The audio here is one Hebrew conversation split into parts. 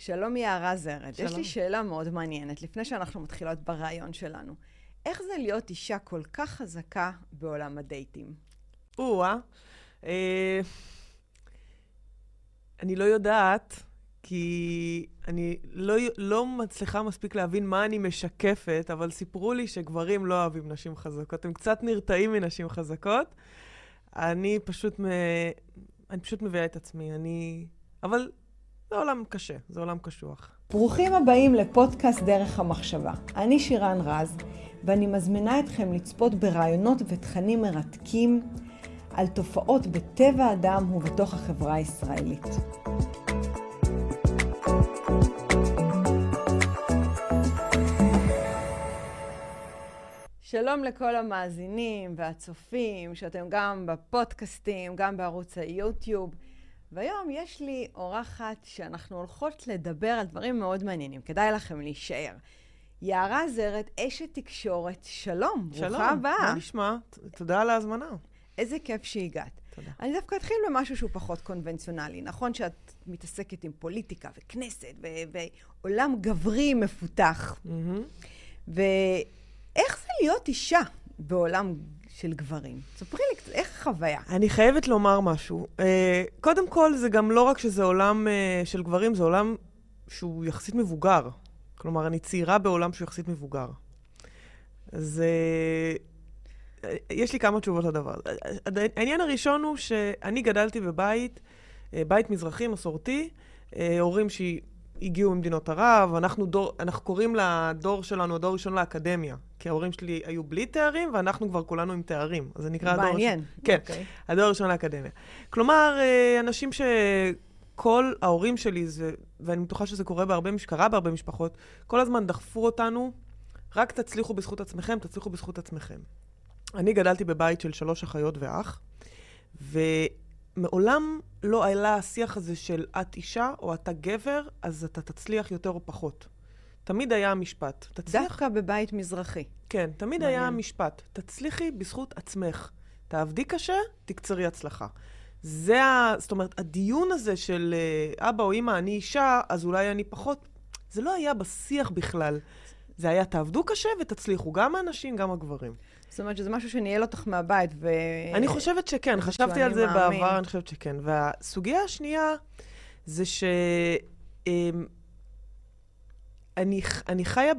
שלום יערה זרד. שלום. יש לי שאלה מאוד מעניינת, לפני שאנחנו מתחילות ברעיון שלנו. איך זה להיות אישה כל כך חזקה בעולם הדייטים? או-אה. אה, אני לא יודעת, כי אני לא, לא מצליחה מספיק להבין מה אני משקפת, אבל סיפרו לי שגברים לא אוהבים נשים חזקות. הם קצת נרתעים מנשים חזקות. אני פשוט, מ... אני פשוט מביאה את עצמי. אני... אבל זה עולם קשה, זה עולם קשוח. ברוכים הבאים לפודקאסט דרך המחשבה. אני שירן רז, ואני מזמינה אתכם לצפות ברעיונות ותכנים מרתקים על תופעות בטבע האדם ובתוך החברה הישראלית. שלום לכל המאזינים והצופים, שאתם גם בפודקאסטים, גם בערוץ היוטיוב. והיום יש לי אורחת שאנחנו הולכות לדבר על דברים מאוד מעניינים, כדאי לכם להישאר. יערה זרת, אשת תקשורת, שלום, שלום, ברוכה הבאה. מה נשמע? תודה על ההזמנה. איזה כיף שהגעת. תודה. אני דווקא אתחיל במשהו שהוא פחות קונבנציונלי. נכון שאת מתעסקת עם פוליטיקה וכנסת ו- ועולם גברי מפותח. מהמם. ואיך זה להיות אישה בעולם של גברים? ספרי לי קצת, איך החוויה? אני חייבת לומר משהו. אה, קודם כל, זה גם לא רק שזה עולם אה, של גברים, זה עולם שהוא יחסית מבוגר. כלומר, אני צעירה בעולם שהוא יחסית מבוגר. אז אה, יש לי כמה תשובות לדבר. העניין הראשון הוא שאני גדלתי בבית, בית מזרחי, מסורתי, הורים שהגיעו ממדינות ערב, אנחנו, דור, אנחנו קוראים לדור שלנו, הדור הראשון לאקדמיה. כי ההורים שלי היו בלי תארים, ואנחנו כבר כולנו עם תארים. אז זה נקרא הדור. מעניין. כן. אוקיי. הדור הראשון לאקדמיה. כלומר, אה, אנשים שכל ההורים שלי, זה, ואני בטוחה שזה קורה בהרבה, קרה בהרבה משפחות, כל הזמן דחפו אותנו, רק תצליחו בזכות עצמכם, תצליחו בזכות עצמכם. אני גדלתי בבית של שלוש אחיות ואח, ומעולם לא עלה השיח הזה של את אישה או אתה גבר, אז אתה תצליח יותר או פחות. תמיד היה המשפט. תצליח דווקא בבית מזרחי. כן, תמיד מעניין. היה המשפט, תצליחי בזכות עצמך. תעבדי קשה, תקצרי הצלחה. זה ה... זאת אומרת, הדיון הזה של אה, אבא או אמא, אני אישה, אז אולי אני פחות, זה לא היה בשיח בכלל. זה היה תעבדו קשה ותצליחו, גם האנשים, גם הגברים. זאת אומרת שזה משהו שניהל אותך מהבית, ו... אני חושבת שכן, חשבתי על זה מאמין. בעבר, אני חושבת שכן. והסוגיה השנייה זה ש... אמ, אני, אני חיה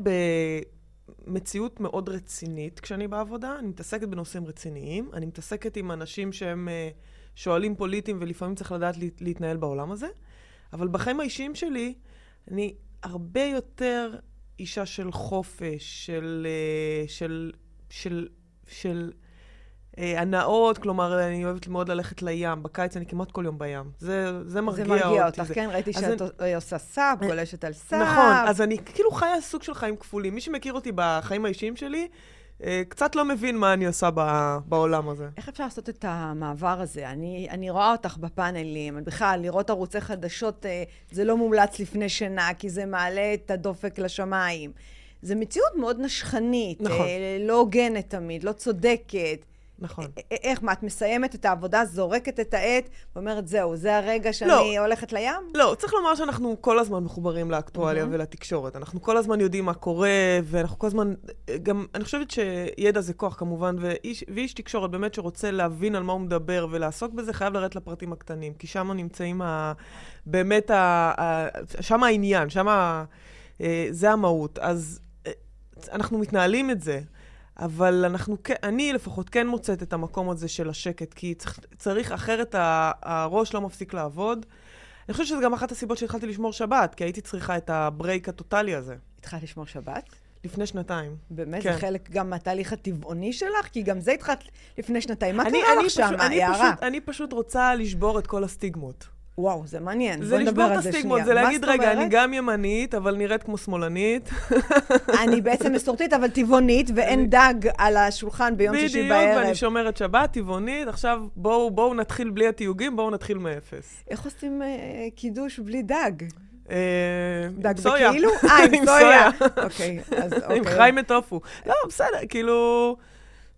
במציאות מאוד רצינית כשאני בעבודה, אני מתעסקת בנושאים רציניים, אני מתעסקת עם אנשים שהם אה, שואלים פוליטיים ולפעמים צריך לדעת לה- להתנהל בעולם הזה, אבל בחיים האישיים שלי, אני הרבה יותר אישה של חופש, של... אה, של... של... של אה, הנאות, כלומר, אני אוהבת מאוד ללכת לים. בקיץ אני כמעט כל יום בים. זה, זה זה מרגיע, מרגיע אותי. אותך, כן? ראיתי שאת אה, עושה סאפ, גולשת על סאפ. נכון, אז אני כאילו חיה סוג של חיים כפולים. מי שמכיר אותי בחיים האישיים שלי, אה, קצת לא מבין מה אני עושה ב- בעולם הזה. איך אפשר לעשות את המעבר הזה? אני, אני רואה אותך בפאנלים, בכלל, לראות ערוצי חדשות אה, זה לא מומלץ לפני שינה, כי זה מעלה את הדופק לשמיים. זו מציאות מאוד נשכנית, נכון. אה, לא הוגנת תמיד, לא צודקת. נכון. א- איך, מה, את מסיימת את העבודה, זורקת את העט, ואומרת, זהו, זה הרגע שאני לא. הולכת לים? לא, צריך לומר שאנחנו כל הזמן מחוברים לאקטואליה ולתקשורת. אנחנו כל הזמן יודעים מה קורה, ואנחנו כל הזמן... גם, אני חושבת שידע זה כוח כמובן, ואיש, ואיש תקשורת באמת שרוצה להבין על מה הוא מדבר ולעסוק בזה, חייב לרדת לפרטים הקטנים, כי שם נמצאים ה, באמת, ה, ה, שם העניין, שם ה, אה, זה המהות. אז אה, אנחנו מתנהלים את זה. אבל אנחנו, אני לפחות כן מוצאת את המקום הזה של השקט, כי צריך, צריך אחרת הראש לא מפסיק לעבוד. אני חושבת שזו גם אחת הסיבות שהתחלתי לשמור שבת, כי הייתי צריכה את הברייק הטוטלי הזה, התחלת לשמור שבת? לפני שנתיים. באמת? כן. זה חלק גם מהתהליך הטבעוני שלך? כי גם זה התחלת לפני שנתיים. מה אני, קרה אני לך שם, פשוט, אני, יערה? פשוט, אני פשוט רוצה לשבור את כל הסטיגמות. וואו, זה מעניין. זה לשבור את הסטיגמות. זה להגיד, רגע, אני? גם ימנית, אבל נראית כמו שמאלנית. אני בעצם מסורתית, אבל טבעונית, ואין דג על השולחן ביום שישי בדיוק, בערב. ואני שומרת שבת, טבעונית. עכשיו, בואו נתחיל בלי התיוגים, בואו נתחיל מאפס. איך עושים אה, קידוש בלי דג? אה, דג עם זה סויה. כאילו? אה, עם עם סויה. אוקיי, אז עם אוקיי. חי מטופו. לא, בסדר, כאילו...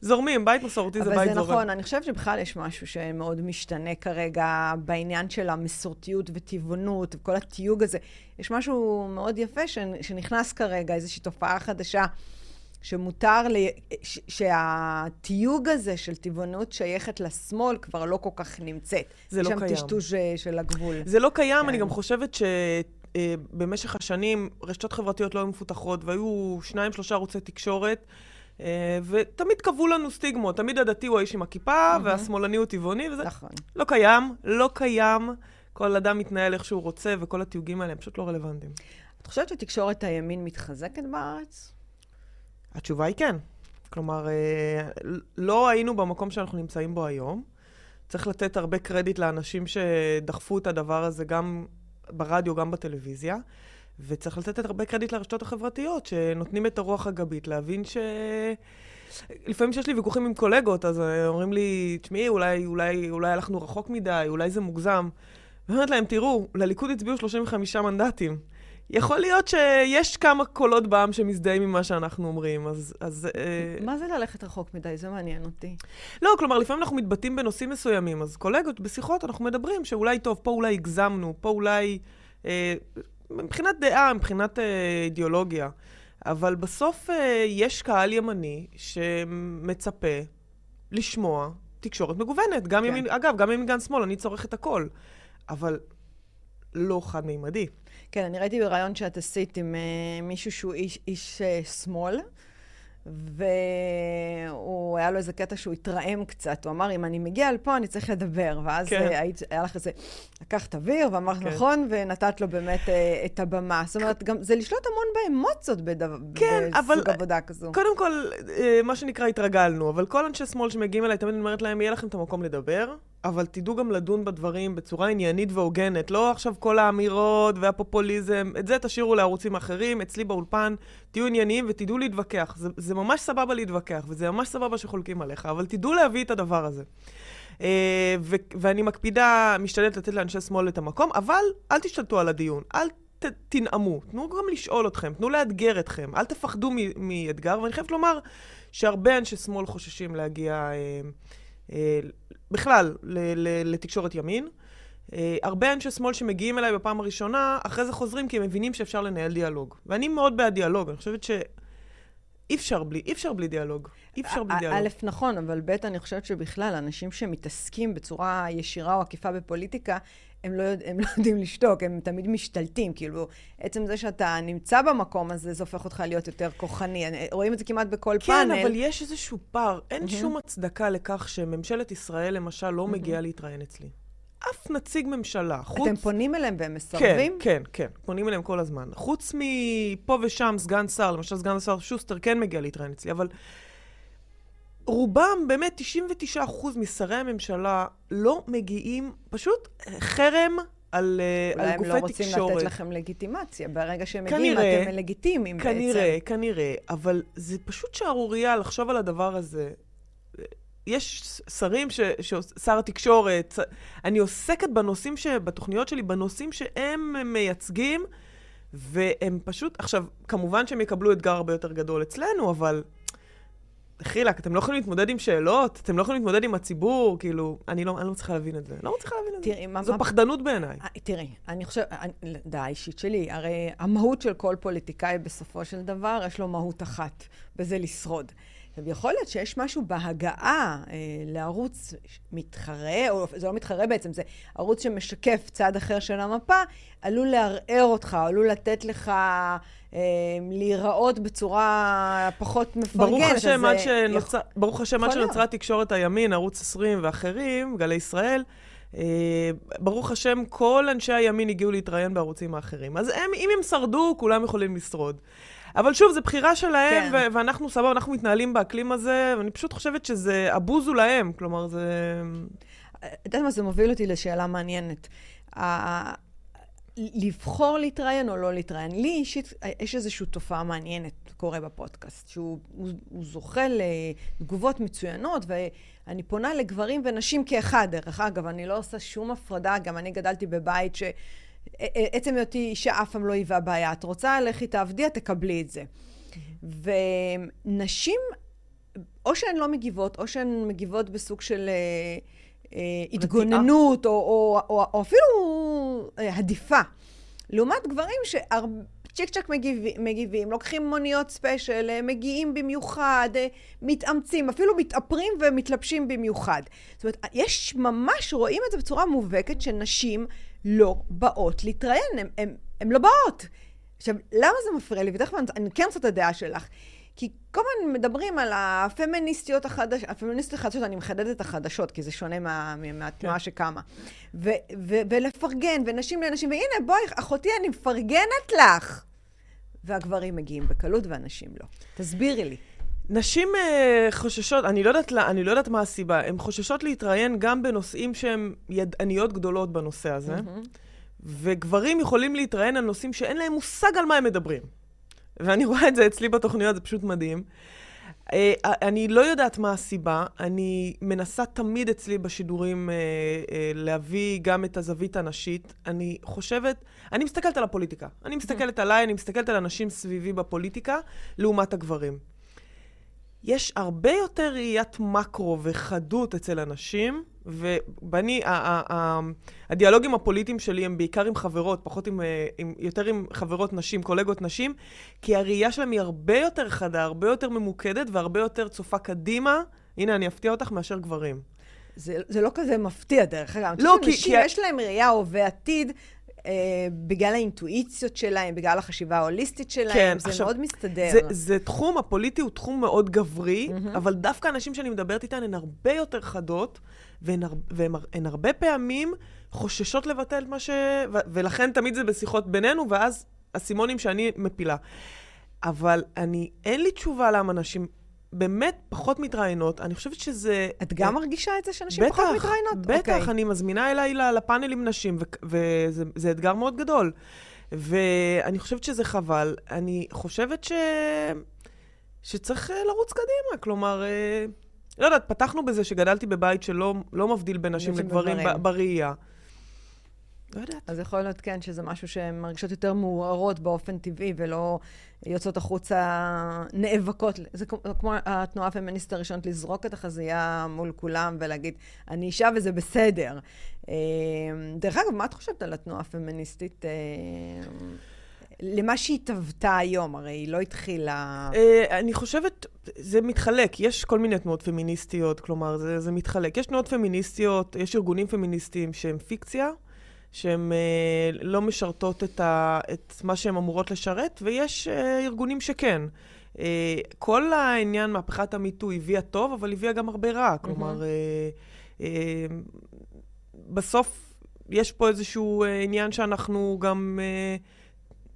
זורמים, בית מסורתי זה בית זורם. אבל זה נכון, אני חושבת שבכלל יש משהו שמאוד משתנה כרגע בעניין של המסורתיות וטבעונות וכל התיוג הזה. יש משהו מאוד יפה שנכנס כרגע, איזושהי תופעה חדשה. שמותר, ל... ש... שהתיוג הזה של טבעונות שייכת לשמאל כבר לא כל כך נמצאת. זה לא קיים. יש שם טשטוש אה, של הגבול. זה לא קיים, כן. אני גם חושבת שבמשך אה, השנים רשתות חברתיות לא היו מפותחות, והיו שניים, שלושה ערוצי תקשורת. אה, ותמיד קבעו לנו סטיגמות, תמיד הדתי הוא האיש עם הכיפה, mm-hmm. והשמאלני הוא טבעוני, וזה נכון. לא קיים, לא קיים. כל אדם מתנהל איך שהוא רוצה, וכל התיוגים האלה הם פשוט לא רלוונטיים. את חושבת שתקשורת הימין מתחזקת בארץ? התשובה היא כן. כלומר, אה, לא היינו במקום שאנחנו נמצאים בו היום. צריך לתת הרבה קרדיט לאנשים שדחפו את הדבר הזה גם ברדיו, גם בטלוויזיה. וצריך לתת הרבה קרדיט לרשתות החברתיות, שנותנים את הרוח הגבית, להבין ש... לפעמים כשיש לי ויכוחים עם קולגות, אז אומרים לי, תשמעי, אולי, אולי, אולי הלכנו רחוק מדי, אולי זה מוגזם. ואני אומרת להם, תראו, לליכוד הצביעו 35 מנדטים. יכול להיות שיש כמה קולות בעם שמזדהים עם מה שאנחנו אומרים, אז... אז אה, מה זה ללכת רחוק מדי? זה מעניין אותי. לא, כלומר, לפעמים אנחנו מתבטאים בנושאים מסוימים, אז קולגות, בשיחות אנחנו מדברים שאולי טוב, פה אולי הגזמנו, פה אולי... אה, מבחינת דעה, מבחינת אה, אידיאולוגיה. אבל בסוף אה, יש קהל ימני שמצפה לשמוע תקשורת מגוונת. גם כן. ימין, אגב, גם ימין גן שמאל, אני צורך את הכל. אבל לא חד-מימדי. כן, אני ראיתי בריאיון שאת עשית עם uh, מישהו שהוא איש, איש uh, שמאל, והוא, היה לו איזה קטע שהוא התרעם קצת. הוא אמר, אם אני מגיע לפה, אני צריך לדבר. ואז כן. uh, היית, היה לך איזה, לקחת אוויר, ואמרת, כן. נכון, ונתת לו באמת uh, את הבמה. זאת אומרת, גם זה לשלוט המון באמוציות בדו, כן, בסוג אבל, עבודה כזו. קודם כל, uh, מה שנקרא, התרגלנו. אבל כל אנשי שמאל שמגיעים אליי, תמיד אני אומרת להם, יהיה לכם את המקום לדבר. אבל תדעו גם לדון בדברים בצורה עניינית והוגנת. לא עכשיו כל האמירות והפופוליזם, את זה תשאירו לערוצים אחרים, אצלי באולפן, תהיו ענייניים ותדעו להתווכח. זה, זה ממש סבבה להתווכח, וזה ממש סבבה שחולקים עליך, אבל תדעו להביא את הדבר הזה. אה, ו- ואני מקפידה, משתדלת לתת לאנשי שמאל את המקום, אבל אל תשתלטו על הדיון, אל ת- תנאמו, תנו גם לשאול אתכם, תנו לאתגר אתכם, אל תפחדו מאתגר, ואני חייבת לומר שהרבה אנשי שמאל חוששים להגיע... אה, אה, בכלל, לתקשורת ימין. אה, הרבה אנשי שמאל שמגיעים אליי בפעם הראשונה, אחרי זה חוזרים כי הם מבינים שאפשר לנהל דיאלוג. ואני מאוד בעד דיאלוג, אני חושבת שאי אפשר בלי, אי אפשר בלי דיאלוג. אי אפשר בלי דיאלוג. א', נכון, אבל ב', אני חושבת שבכלל, אנשים שמתעסקים בצורה ישירה או עקיפה בפוליטיקה, הם לא, הם לא יודעים לשתוק, הם תמיד משתלטים. כאילו, עצם זה שאתה נמצא במקום הזה, זה הופך אותך להיות יותר כוחני. רואים את זה כמעט בכל כן, פאנל. כן, אבל יש איזשהו פער. אין mm-hmm. שום הצדקה לכך שממשלת ישראל, למשל, לא mm-hmm. מגיעה להתראיין אצלי. אף נציג ממשלה. חוץ... אתם פונים אליהם והם מסרבים? כן, כן, כן. פונים אליהם כל הזמן. חוץ מפה ושם סגן שר, למשל סגן שר שוסטר כן מגיע להתראיין אצלי, אבל רובם, באמת 99% משרי הממשלה לא מגיעים, פשוט חרם על, אה, על גופי תקשורת. אולי הם לא רוצים תקשורת. לתת לכם לגיטימציה. ברגע שהם מגיעים, אתם לגיטימיים בעצם. כנראה, כנראה. אבל זה פשוט שערורייה לחשוב על הדבר הזה. יש שרים, ש, ש, שר התקשורת, אני עוסקת בנושאים, ש, בתוכניות שלי, בנושאים שהם מייצגים, והם פשוט, עכשיו, כמובן שהם יקבלו אתגר הרבה יותר גדול אצלנו, אבל דחילק, אתם לא יכולים להתמודד עם שאלות, אתם לא יכולים להתמודד עם הציבור, כאילו, אני לא, אני לא מצליחה להבין את זה. לא מצליחה להבין את תראי, זה. מה, זו מה... פחדנות בעיניי. אה, תראי, אני חושבת, דעה אישית שלי, הרי המהות של כל פוליטיקאי בסופו של דבר, יש לו מהות אחת, וזה לשרוד. עכשיו, יכול להיות שיש משהו בהגעה אה, לערוץ מתחרה, או זה לא מתחרה בעצם, זה ערוץ שמשקף צד אחר של המפה, עלול לערער אותך, עלול לתת לך אה, להיראות בצורה פחות מפרגנת. ברוך השם, עד שנוצר, יכ... ברוך השם, עד שנוצרה תקשורת הימין, ערוץ 20 ואחרים, גלי ישראל, אה, ברוך השם, כל אנשי הימין הגיעו להתראיין בערוצים האחרים. אז הם, אם הם שרדו, כולם יכולים לשרוד. אבל שוב, זו בחירה שלהם, כן. ו- ואנחנו סבבה, אנחנו מתנהלים באקלים הזה, ואני פשוט חושבת שזה הבוזו להם, כלומר, זה... את יודעת מה, זה מוביל אותי לשאלה מעניינת. לבחור להתראיין או לא להתראיין. לי אישית, יש איזושהי תופעה מעניינת קורה בפודקאסט, שהוא הוא, הוא זוכה לתגובות מצוינות, ואני פונה לגברים ונשים כאחד, דרך אגב, אני לא עושה שום הפרדה, גם אני גדלתי בבית ש... עצם היותי אישה אף פעם לא היווה בעיה. את רוצה, לכי תעבדי, את תקבלי את זה. ונשים או שהן לא מגיבות, או שהן מגיבות בסוג של אה, אה, התגוננות, או, או, או, או אפילו אה, הדיפה. לעומת גברים שצ'יק צ'ק מגיבים, מגיבים, לוקחים מוניות ספיישל, אה, מגיעים במיוחד, אה, מתאמצים, אפילו מתאפרים ומתלבשים במיוחד. זאת אומרת, יש ממש, רואים את זה בצורה מובהקת, שנשים לא באות להתראיין, הן לא באות. עכשיו, למה זה מפריע לי? ותכף אני כן רוצה את הדעה שלך. כי כל הזמן מדברים על הפמיניסטיות החדשות, הפמיניסטיות החדשות, אני מחדדת את החדשות, כי זה שונה מה, מהתנועה כן. שקמה. ו, ו, ולפרגן, ונשים לנשים, והנה, בואי, אחותי, אני מפרגנת לך. והגברים מגיעים בקלות והנשים לא. תסבירי לי. נשים uh, חוששות, אני לא, יודעת, אני לא יודעת מה הסיבה, הן חוששות להתראיין גם בנושאים שהן ידעניות גדולות בנושא הזה, mm-hmm. וגברים יכולים להתראיין על נושאים שאין להם מושג על מה הם מדברים. ואני רואה את זה אצלי בתוכניות, זה פשוט מדהים. אה, אני לא יודעת מה הסיבה, אני מנסה תמיד אצלי בשידורים אה, אה, להביא גם את הזווית הנשית. אני חושבת, אני מסתכלת על הפוליטיקה. אני מסתכלת עליי, אני מסתכלת על אנשים סביבי בפוליטיקה, לעומת הגברים. יש הרבה יותר ראיית מקרו וחדות אצל אנשים, ואני, הדיאלוגים הפוליטיים שלי הם בעיקר עם חברות, פחות עם, אה, עם, יותר עם חברות נשים, קולגות נשים, כי הראייה שלהם היא הרבה יותר חדה, הרבה יותר ממוקדת והרבה יותר צופה קדימה. הנה, אני אפתיע אותך מאשר גברים. זה, זה לא כזה מפתיע, דרך אגב. לא, כי... נשים, כי... יש להם ראייה הווה עתיד, אה, בגלל האינטואיציות שלהם, בגלל החשיבה ההוליסטית שלהם, כן, זה עכשיו, מאוד מסתדר. זה, זה תחום, הפוליטי הוא תחום מאוד גברי, mm-hmm. אבל דווקא הנשים שאני מדברת איתן הן הרבה יותר חדות, והן, והן הרבה פעמים חוששות לבטל את מה ש... ו, ולכן תמיד זה בשיחות בינינו, ואז הסימונים שאני מפילה. אבל אני, אין לי תשובה למה נשים באמת פחות מתראיינות. אני חושבת שזה... את גם מרגישה את זה שאנשים בטח, פחות מתראיינות? בטח, בטח. Okay. אני מזמינה אליי לפאנלים נשים, וזה אתגר מאוד גדול. ואני חושבת שזה חבל. אני חושבת ש... שצריך אה, לרוץ קדימה. כלומר, אה, לא יודעת, פתחנו בזה שגדלתי בבית שלא לא מבדיל בין נשים לגברים בראייה. לא יודעת. אז יכול להיות, כן, שזה משהו שהן מרגישות יותר מעוררות באופן טבעי, ולא יוצאות החוצה נאבקות. זה כמו התנועה הפמיניסטית הראשונית, לזרוק את החזייה מול כולם ולהגיד, אני אישה וזה בסדר. אה, דרך אגב, מה את חושבת על התנועה הפמיניסטית? אה, למה שהיא התהוותה היום, הרי היא לא התחילה... אה, אני חושבת, זה מתחלק, יש כל מיני תנועות פמיניסטיות, כלומר, זה, זה מתחלק. יש תנועות פמיניסטיות, יש ארגונים פמיניסטיים שהם פיקציה, שהן אה, לא משרתות את, ה, את מה שהן אמורות לשרת, ויש אה, ארגונים שכן. אה, כל העניין, מהפכת המיטו, הביאה טוב, אבל הביאה גם הרבה רע. כלומר, mm-hmm. אה, בסוף יש פה איזשהו עניין שאנחנו גם...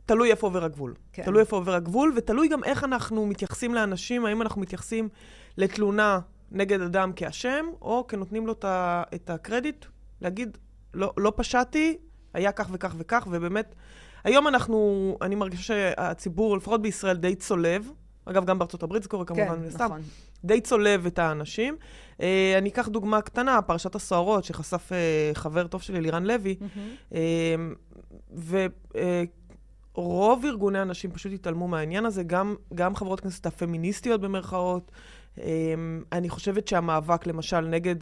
תלוי איפה עובר הגבול. כן. תלוי איפה עובר הגבול, ותלוי גם איך אנחנו מתייחסים לאנשים, האם אנחנו מתייחסים לתלונה נגד אדם כאשם, או כנותנים לו את הקרדיט להגיד, לא, לא פשעתי, היה כך וכך וכך, ובאמת, היום אנחנו, אני מרגישה שהציבור, לפחות בישראל, די צולב. אגב, גם בארצות הברית זה קורה כמובן, כן, סתם. נכון. די צולב את האנשים. Uh, אני אקח דוגמה קטנה, פרשת הסוהרות, שחשף uh, חבר טוב שלי, לירן לוי, mm-hmm. uh, ורוב uh, ארגוני הנשים פשוט התעלמו מהעניין הזה, גם, גם חברות כנסת הפמיניסטיות במרכאות, אני חושבת שהמאבק, למשל, נגד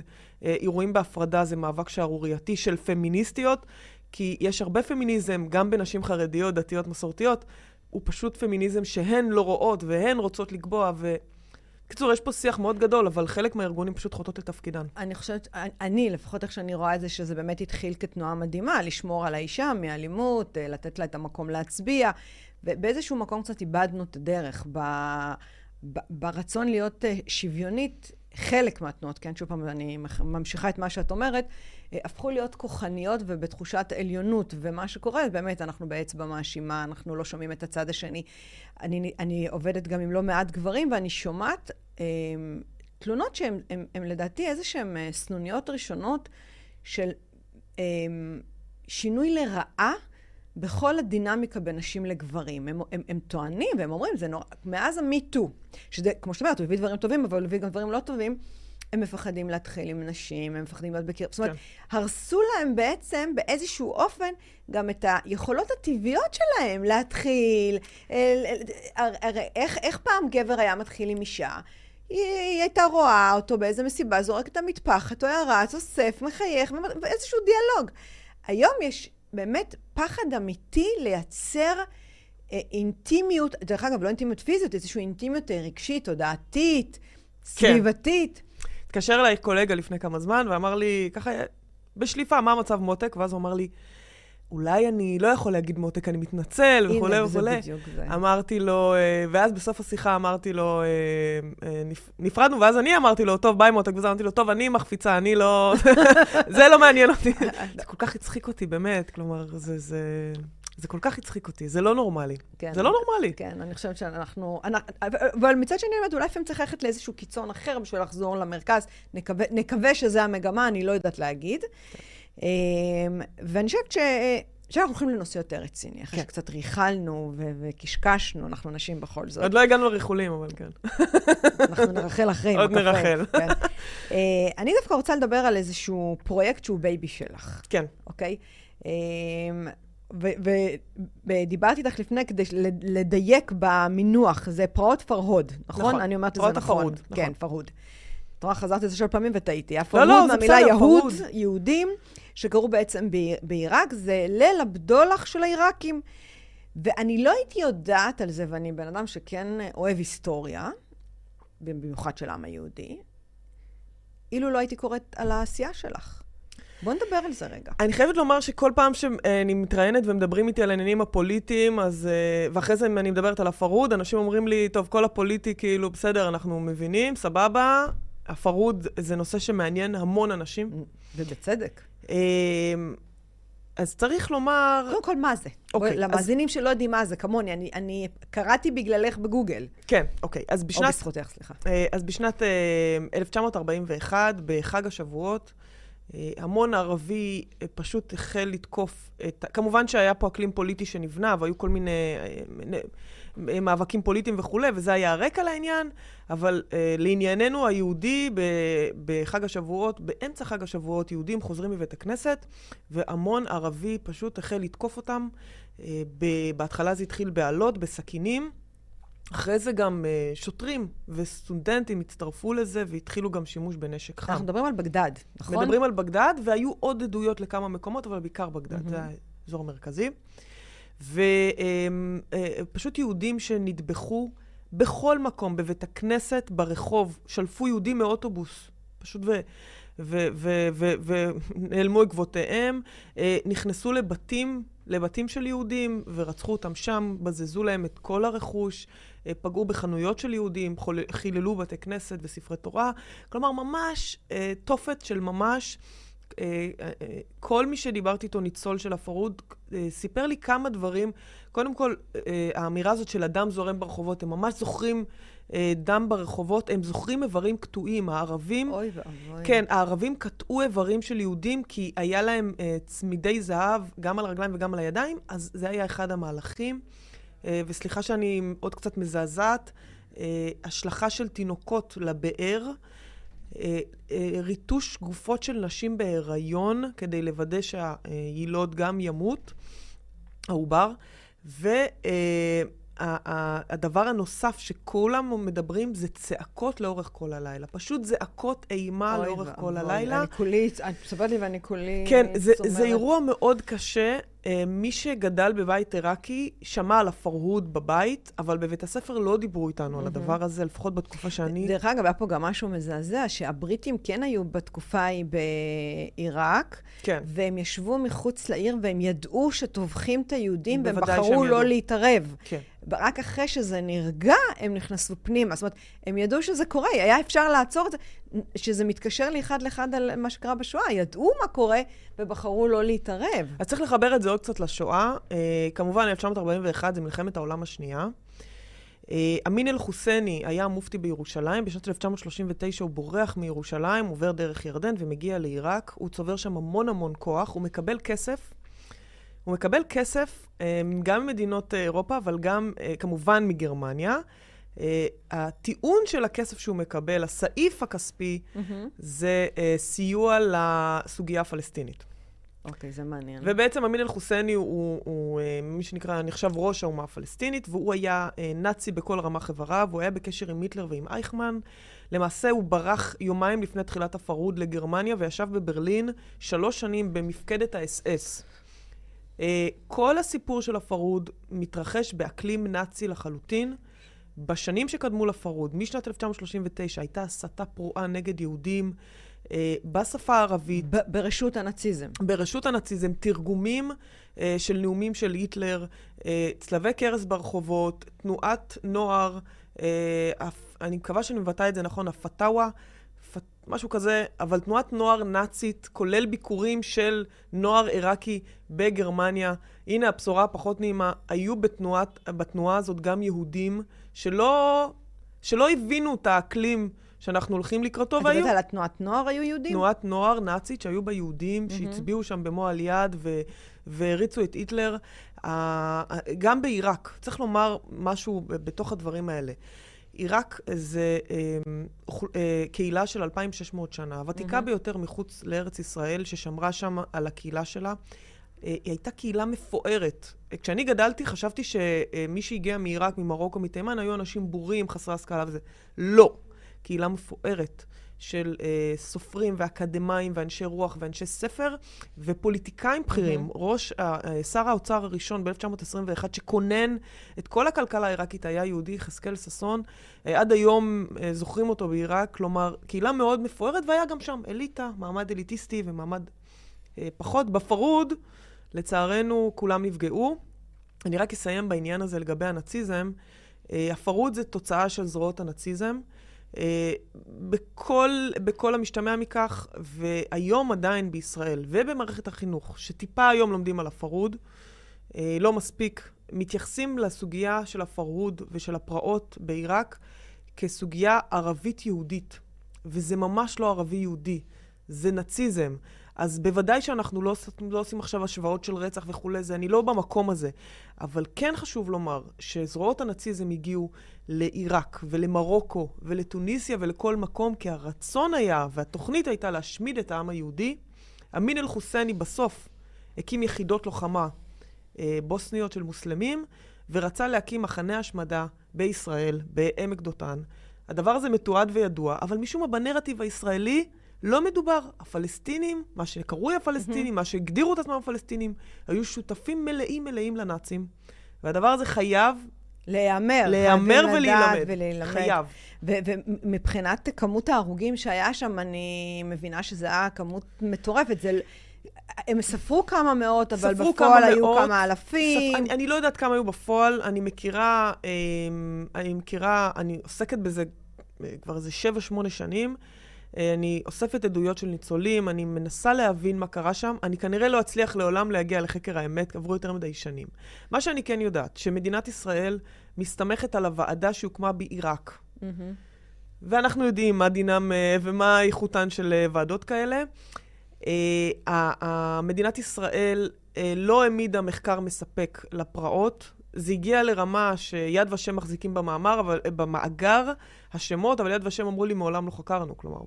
אה, אירועים בהפרדה זה מאבק שערורייתי של פמיניסטיות, כי יש הרבה פמיניזם, גם בנשים חרדיות, דתיות, מסורתיות, הוא פשוט פמיניזם שהן לא רואות והן רוצות לקבוע, ו... בקיצור, יש פה שיח מאוד גדול, אבל חלק מהארגונים פשוט חוטאות לתפקידן. אני חושבת, אני, לפחות איך שאני רואה את זה, שזה באמת התחיל כתנועה מדהימה, לשמור על האישה מאלימות, אה, לתת לה את המקום להצביע, ובאיזשהו מקום קצת איבדנו את הדרך. ב... ברצון להיות אה, שוויונית, חלק מהתנועות, כן, שוב פעם, אני ממשיכה את מה שאת אומרת, אה, הפכו להיות כוחניות ובתחושת עליונות, ומה שקורה, באמת, אנחנו באצבע מאשימה, אנחנו לא שומעים את הצד השני. אני, אני עובדת גם עם לא מעט גברים, ואני שומעת אה, תלונות שהן לדעתי איזה שהן אה, סנוניות ראשונות של אה, שינוי לרעה. בכל הדינמיקה בין נשים לגברים. הם, הם, הם טוענים והם אומרים, זה נורא, מאז המיטו, שזה, כמו שאת אומרת, הוא הביא דברים טובים, אבל הוא הביא גם דברים לא טובים, הם מפחדים להתחיל עם נשים, הם מפחדים להיות בקרב. זאת אומרת, כן. הרסו להם בעצם באיזשהו אופן גם את היכולות הטבעיות שלהם להתחיל. הרי איך, איך פעם גבר היה מתחיל עם אישה? היא, היא הייתה רואה אותו באיזה מסיבה, זורק את המטפחת, הוא היה רץ, אוסף, מחייך, ואיזשהו דיאלוג. היום יש באמת פחד אמיתי לייצר אה, אינטימיות, דרך אגב, לא אינטימיות פיזית, איזושהי אינטימיות אה, רגשית, תודעתית, כן. סביבתית. התקשר אליי קולגה לפני כמה זמן ואמר לי, ככה, בשליפה, מה המצב מותק? ואז הוא אמר לי, אולי אני לא יכול להגיד מותק, אני מתנצל, וכולי וכולי. הנה, זה בדיוק זה. אמרתי לו, אה, ואז בסוף השיחה אמרתי לו, אה, אה, נפרדנו, ואז אני אמרתי לו, טוב, ביי מותק, ואז אמרתי לו, טוב, אני מחפיצה, אני לא... זה לא מעניין אותי. זה כל כך הצחיק אותי, באמת, כלומר, זה... זה... זה כל כך הצחיק אותי, זה לא נורמלי. כן. זה לא נורמלי. כן, אני חושבת שאנחנו... אבל מצד שני, אומרת, אולי לפעמים צריך ללכת לאיזשהו קיצון אחר בשביל לחזור למרכז. נקווה, נקווה שזה המגמה, אני לא יודעת להגיד. כן. אמ, ואני חושבת ש... עכשיו אנחנו הולכים לנושא יותר רציני, אחרי כן. שקצת ריכלנו ו- וקשקשנו, אנחנו נשים בכל זאת. עוד לא הגענו לריכולים, אבל כן. אנחנו נרכל אחרי עוד נרכל. כן. uh, אני דווקא רוצה לדבר על איזשהו פרויקט שהוא baby שלך. כן. אוקיי? Okay? Uh, ודיברתי איתך לפני כדי לדייק במינוח, זה פרעות פרהוד, נכון? נכון. אני אומרת את זה נכון. פרעות הפרהוד. כן, נכון. פרהוד. את רואה, חזרתי את זה שלוש פעמים וטעיתי. לא, לא, זה בסדר, יהוד, יהודים, שקראו בעצם בעיראק, זה ליל הבדולח של העיראקים. ואני לא הייתי יודעת על זה, ואני בן אדם שכן אוהב היסטוריה, במיוחד של העם היהודי, אילו לא הייתי קוראת על העשייה שלך. בוא נדבר על זה רגע. אני חייבת לומר שכל פעם שאני מתראיינת ומדברים איתי על העניינים הפוליטיים, אז... אה, ואחרי זה אני מדברת על הפרהוד, אנשים אומרים לי, טוב, כל הפוליטי, כאילו, בסדר, אנחנו מבינים, סבבה, הפרהוד זה נושא שמעניין המון אנשים. ובצדק. אמ, אז צריך לומר... קודם כל, מה זה? אוקיי. בוא, למאזינים אז... שלא יודעים מה זה, כמוני, אני, אני קראתי בגללך בגוגל. כן, אוקיי. אז בשנת... או בזכותך, סליחה. אה, אז בשנת 1941, אה, בחג השבועות, אה, המון ערבי פשוט החל לתקוף את... כמובן שהיה פה אקלים פוליטי שנבנה, והיו כל מיני מאבקים פוליטיים וכולי, וזה היה הרקע לעניין, אבל אה, לענייננו היהודי ב, בחג השבועות, באמצע חג השבועות, יהודים חוזרים מבית הכנסת, והמון ערבי פשוט החל לתקוף אותם. אה, ב, בהתחלה זה התחיל באלות, בסכינים. אחרי זה גם uh, שוטרים וסטודנטים הצטרפו לזה והתחילו גם שימוש בנשק חם. אנחנו מדברים על בגדד, נכון? מדברים על בגדד, והיו עוד עדויות לכמה מקומות, אבל בעיקר בגדד, mm-hmm. זה האזור המרכזי. ופשוט יהודים שנטבחו בכל מקום, בבית הכנסת, ברחוב, שלפו יהודים מאוטובוס, פשוט ו... ונעלמו עקבותיהם, אה, נכנסו לבתים, לבתים של יהודים, ורצחו אותם שם, בזזו להם את כל הרכוש, אה, פגעו בחנויות של יהודים, חיללו בתי כנסת וספרי תורה. כלומר, ממש אה, תופת של ממש. אה, אה, כל מי שדיברתי איתו, ניצול של הפרהוד, אה, סיפר לי כמה דברים. קודם כל, האמירה הזאת של הדם זורם ברחובות, הם ממש זוכרים דם ברחובות, הם זוכרים איברים קטועים. הערבים... אוי ואבוי. כן, הערבים קטעו איברים של יהודים כי היה להם צמידי זהב גם על הרגליים וגם על הידיים, אז זה היה אחד המהלכים. וסליחה שאני עוד קצת מזעזעת, השלכה של תינוקות לבאר. אה, אה, ריטוש גופות של נשים בהיריון כדי לוודא שהילוד גם ימות, העובר, והדבר אה, הנוסף שכולם מדברים זה צעקות לאורך כל הלילה. פשוט זעקות אימה לאורך כל הלילה. אני כולי, את מספרת לי ואני כולי כן, זה אירוע מאוד קשה. אה, מי שגדל בבית עיראקי שמע על הפרהוד בבית, אבל בבית הספר לא דיברו איתנו mm-hmm. על הדבר הזה, לפחות בתקופה שאני... דרך אגב, היה פה גם משהו מזעזע, שהבריטים כן היו בתקופה ההיא בעיראק, כן. והם ישבו מחוץ לעיר והם ידעו שטובחים את היהודים, והם בחרו לא להתערב. כן. רק אחרי שזה נרגע, הם נכנסו פנימה. זאת אומרת, הם ידעו שזה קורה, היה אפשר לעצור את זה, שזה מתקשר לי אחד לאחד על מה שקרה בשואה. ידעו מה קורה ובחרו לא להתערב. אז צריך לחבר את זה עוד קצת לשואה. אה, כמובן, 1941 זה מלחמת העולם השנייה. אה, אמין אל-חוסייני היה מופתי בירושלים. בשנת 1939 הוא בורח מירושלים, עובר דרך ירדן ומגיע לעיראק. הוא צובר שם המון המון כוח, הוא מקבל כסף. הוא מקבל כסף אה, גם ממדינות אירופה, אבל גם כמובן מגרמניה. הטיעון של הכסף שהוא מקבל, הסעיף הכספי, mm-hmm. זה סיוע לסוגיה הפלסטינית. אוקיי, זה מעניין. ובעצם אמין אל-חוסייני הוא, הוא, הוא אה, מי שנקרא, נחשב ראש האומה הפלסטינית, והוא היה אה, נאצי בכל רמ"ח איבריו, הוא היה בקשר עם היטלר ועם אייכמן. למעשה הוא ברח יומיים לפני תחילת הפרהוד לגרמניה וישב בברלין שלוש שנים במפקדת האס-אס. אה, כל הסיפור של הפרהוד מתרחש באקלים נאצי לחלוטין. בשנים שקדמו לפרהוד, משנת 1939, הייתה הסתה פרועה נגד יהודים. אה, בשפה הערבית. ב- ברשות הנאציזם. ברשות הנאציזם, תרגומים אה, של נאומים של היטלר, אה, צלבי קרס ברחובות, תנועת נוער, אה, אני מקווה שאני מבטא את זה נכון, הפתאווה, משהו כזה, אבל תנועת נוער נאצית, כולל ביקורים של נוער עיראקי בגרמניה. הנה הבשורה הפחות נעימה, היו בתנועת, בתנועה הזאת גם יהודים שלא, שלא הבינו את האקלים. שאנחנו הולכים לקראתו, והיו... את יודעת על התנועת נוער היו יהודים? תנועת נוער נאצית שהיו בה יהודים, mm-hmm. שהצביעו שם במו על יד ו... והריצו את היטלר. גם בעיראק, צריך לומר משהו בתוך הדברים האלה. עיראק זה אה, אה, קהילה של 2,600 שנה, הוותיקה mm-hmm. ביותר מחוץ לארץ ישראל, ששמרה שם על הקהילה שלה. אה, היא הייתה קהילה מפוארת. כשאני גדלתי, חשבתי שמי שהגיע מעיראק, ממרוקו, מתימן, היו אנשים בורים, חסרי השכלה וזה. לא. קהילה מפוארת של אה, סופרים ואקדמאים ואנשי רוח ואנשי ספר ופוליטיקאים בכירים. Mm-hmm. ראש, אה, שר האוצר הראשון ב-1921 שכונן את כל הכלכלה העיראקית היה יהודי, יחזקאל ששון. אה, עד היום אה, זוכרים אותו בעיראק, כלומר, קהילה מאוד מפוארת, והיה גם שם אליטה, מעמד אליטיסטי ומעמד אה, פחות. בפרהוד, לצערנו, כולם נפגעו. אני רק אסיים בעניין הזה לגבי הנאציזם. אה, הפרהוד זה תוצאה של זרועות הנאציזם. אה, בכל, בכל המשתמע מכך, והיום עדיין בישראל ובמערכת החינוך, שטיפה היום לומדים על הפרהוד, אה, לא מספיק, מתייחסים לסוגיה של הפרהוד ושל הפרעות בעיראק כסוגיה ערבית-יהודית, וזה ממש לא ערבי-יהודי, זה נאציזם. אז בוודאי שאנחנו לא, לא עושים עכשיו השוואות של רצח וכולי, זה אני לא במקום הזה. אבל כן חשוב לומר שזרועות הנאציזם הגיעו לעיראק ולמרוקו ולטוניסיה ולכל מקום, כי הרצון היה והתוכנית הייתה להשמיד את העם היהודי. אמין אל-חוסייני בסוף הקים יחידות לוחמה אה, בוסניות של מוסלמים, ורצה להקים מחנה השמדה בישראל, בעמק דותן. הדבר הזה מתועד וידוע, אבל משום מה בנרטיב הישראלי לא מדובר. הפלסטינים, מה שקרוי הפלסטינים, mm-hmm. מה שהגדירו את עצמם הפלסטינים, היו שותפים מלאים מלאים לנאצים. והדבר הזה חייב... להיאמר. להיאמר ולהילמד. חייב. ומבחינת כמות ההרוגים שהיה שם, אני מבינה שזו הייתה כמות מטורפת. זה... הם ספרו כמה מאות, אבל בפועל כמה היו מאות, כמה אלפים. ספ... אני, אני לא יודעת כמה היו בפועל, אני מכירה, אה, אני מכירה, אני עוסקת בזה אה, כבר איזה שבע, שמונה שנים. אה, אני אוספת עדויות של ניצולים, אני מנסה להבין מה קרה שם. אני כנראה לא אצליח לעולם להגיע לחקר האמת, עברו יותר מדי שנים. מה שאני כן יודעת, שמדינת ישראל מסתמכת על הוועדה שהוקמה בעיראק. Mm-hmm. ואנחנו יודעים מה דינם אה, ומה איכותן של אה, ועדות כאלה. מדינת ישראל לא העמידה מחקר מספק לפרעות. זה הגיע לרמה שיד ושם מחזיקים במאמר, אבל, במאגר השמות, אבל יד ושם אמרו לי, מעולם לא חקרנו. כלומר,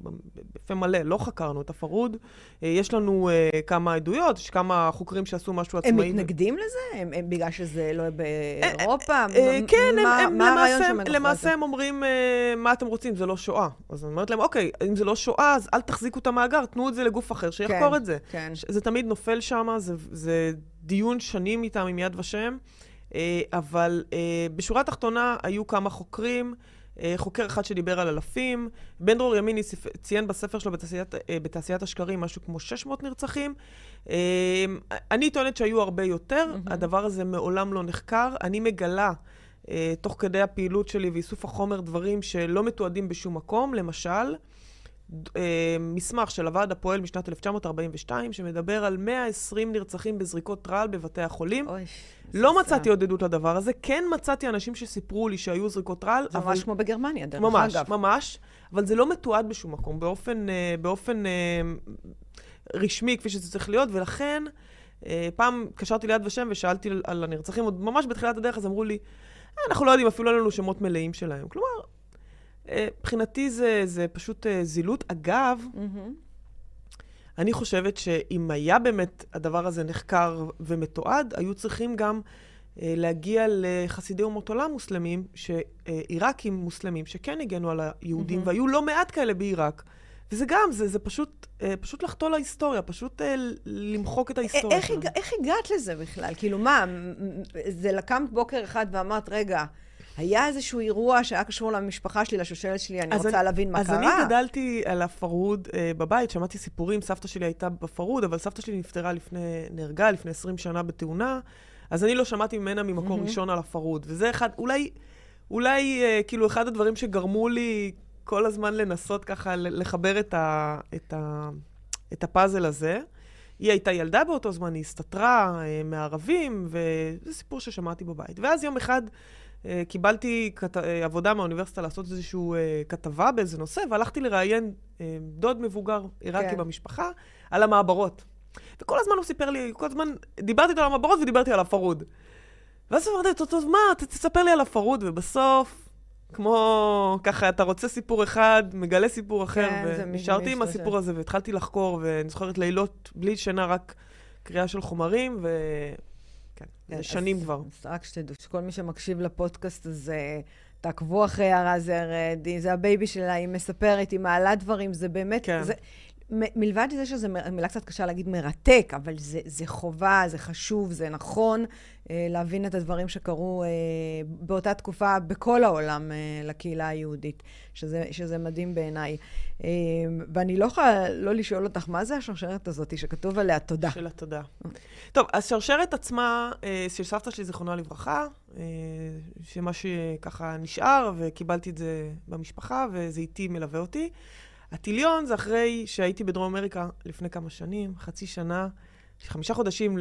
בפה מלא, לא חקרנו את הפרוד. אה, יש לנו uh, כמה עדויות, יש כמה חוקרים שעשו משהו עצמאי. הם מתנגדים ו... לזה? הם, הם בגלל שזה לא באירופה? כן, מה, הם, מה למעשה, הם, למעשה הם אומרים, uh, מה אתם רוצים, זה לא שואה. אז אני אומרת להם, אוקיי, אם זה לא שואה, אז אל תחזיקו את המאגר, תנו את זה לגוף אחר, שיחקור כן, את זה. כן. זה תמיד נופל שם, זה, זה דיון שנים איתם עם יד ושם. אה, אבל אה, בשורה התחתונה היו כמה חוקרים. אה, חוקר אחד שדיבר על אלפים. בן דרור ימיני ציין בספר שלו בתעשיית, בתעשיית השקרים משהו כמו 600 נרצחים. אני טוענת שהיו הרבה יותר, mm-hmm. הדבר הזה מעולם לא נחקר. אני מגלה, תוך כדי הפעילות שלי ואיסוף החומר, דברים שלא מתועדים בשום מקום. למשל, מסמך של הוועד הפועל משנת 1942, שמדבר על 120 נרצחים בזריקות רעל בבתי החולים. אוי. לא מצאתי עוד עדות לדבר הזה. כן מצאתי אנשים שסיפרו לי שהיו זריקות רעל, זה אבל... ממש כמו בגרמניה, דרך ממש, אגב. ממש, ממש. אבל זה לא מתועד בשום מקום, באופן, אה, באופן אה, רשמי, כפי שזה צריך להיות, ולכן אה, פעם התקשרתי ליד ושם ושאלתי על הנרצחים, עוד ממש בתחילת הדרך, אז אמרו לי, אנחנו לא יודעים, אפילו אין לנו שמות מלאים שלהם. כלומר, מבחינתי זה, זה פשוט זילות. אגב, mm-hmm. אני חושבת שאם היה באמת הדבר הזה נחקר ומתועד, היו צריכים גם אה, להגיע לחסידי אומות עולם מוסלמים, עיראקים מוסלמים, שכן הגנו על היהודים, mm-hmm. והיו לא מעט כאלה בעיראק. וזה גם, זה, זה פשוט, אה, פשוט לחטוא להיסטוריה, פשוט אה, למחוק את ההיסטוריה איך, שלנו. איך הגעת לזה בכלל? כאילו, מה, זה לקמת בוקר אחד ואמרת, רגע, היה איזשהו אירוע שהיה קשור למשפחה שלי, לשושלת שלי, אני רוצה אני, להבין מה אז קרה. אז אני גדלתי על הפרהוד אה, בבית, שמעתי סיפורים, סבתא שלי הייתה בפרהוד, אבל סבתא שלי נפטרה לפני, נהרגה לפני 20 שנה בתאונה, אז אני לא שמעתי ממנה ממקור mm-hmm. ראשון על הפרהוד. וזה אחד, אולי, אולי אה, כאילו אחד הדברים שגרמו לי כל הזמן לנסות ככה לחבר את, ה, את, ה, את הפאזל הזה. היא הייתה ילדה באותו זמן, היא הסתתרה אה, מערבים, וזה סיפור ששמעתי בבית. ואז יום אחד קיבלתי כת... אה, עבודה מהאוניברסיטה לעשות איזושהי אה, כתבה באיזה נושא, והלכתי לראיין אה, דוד מבוגר עיראקי כן. במשפחה על המעברות. וכל הזמן הוא סיפר לי, כל הזמן דיברתי איתו על המעברות ודיברתי על הפרהוד. ואז אמרתי, טוב, מה, תספר לי על הפרהוד, ובסוף כמו, ככה, אתה רוצה סיפור אחד, מגלה סיפור אחר, כן, ונשארתי עם הסיפור הזה, והתחלתי לחקור, ואני זוכרת לילות בלי שינה, רק קריאה של חומרים, ו... כן, זה כן, שנים כבר. אז רק שתדעו, שכל מי שמקשיב לפודקאסט הזה, תעקבו אחרי יערה זרד, זה ה baby שלה, היא מספרת, היא מעלה דברים, זה באמת, כן. זה, מלבד זה שזו מילה קצת קשה להגיד מרתק, אבל זה, זה חובה, זה חשוב, זה נכון אה, להבין את הדברים שקרו אה, באותה תקופה בכל העולם אה, לקהילה היהודית, שזה, שזה מדהים בעיניי. אה, ואני לא יכולה לא לשאול אותך, מה זה השרשרת הזאת שכתוב עליה תודה? של התודה. טוב, השרשרת עצמה, אה, של סבתא שלי, זיכרונה לברכה, אה, שמה שככה נשאר, וקיבלתי את זה במשפחה, וזה איתי מלווה אותי. הטיליון זה אחרי שהייתי בדרום אמריקה לפני כמה שנים, חצי שנה, חמישה חודשים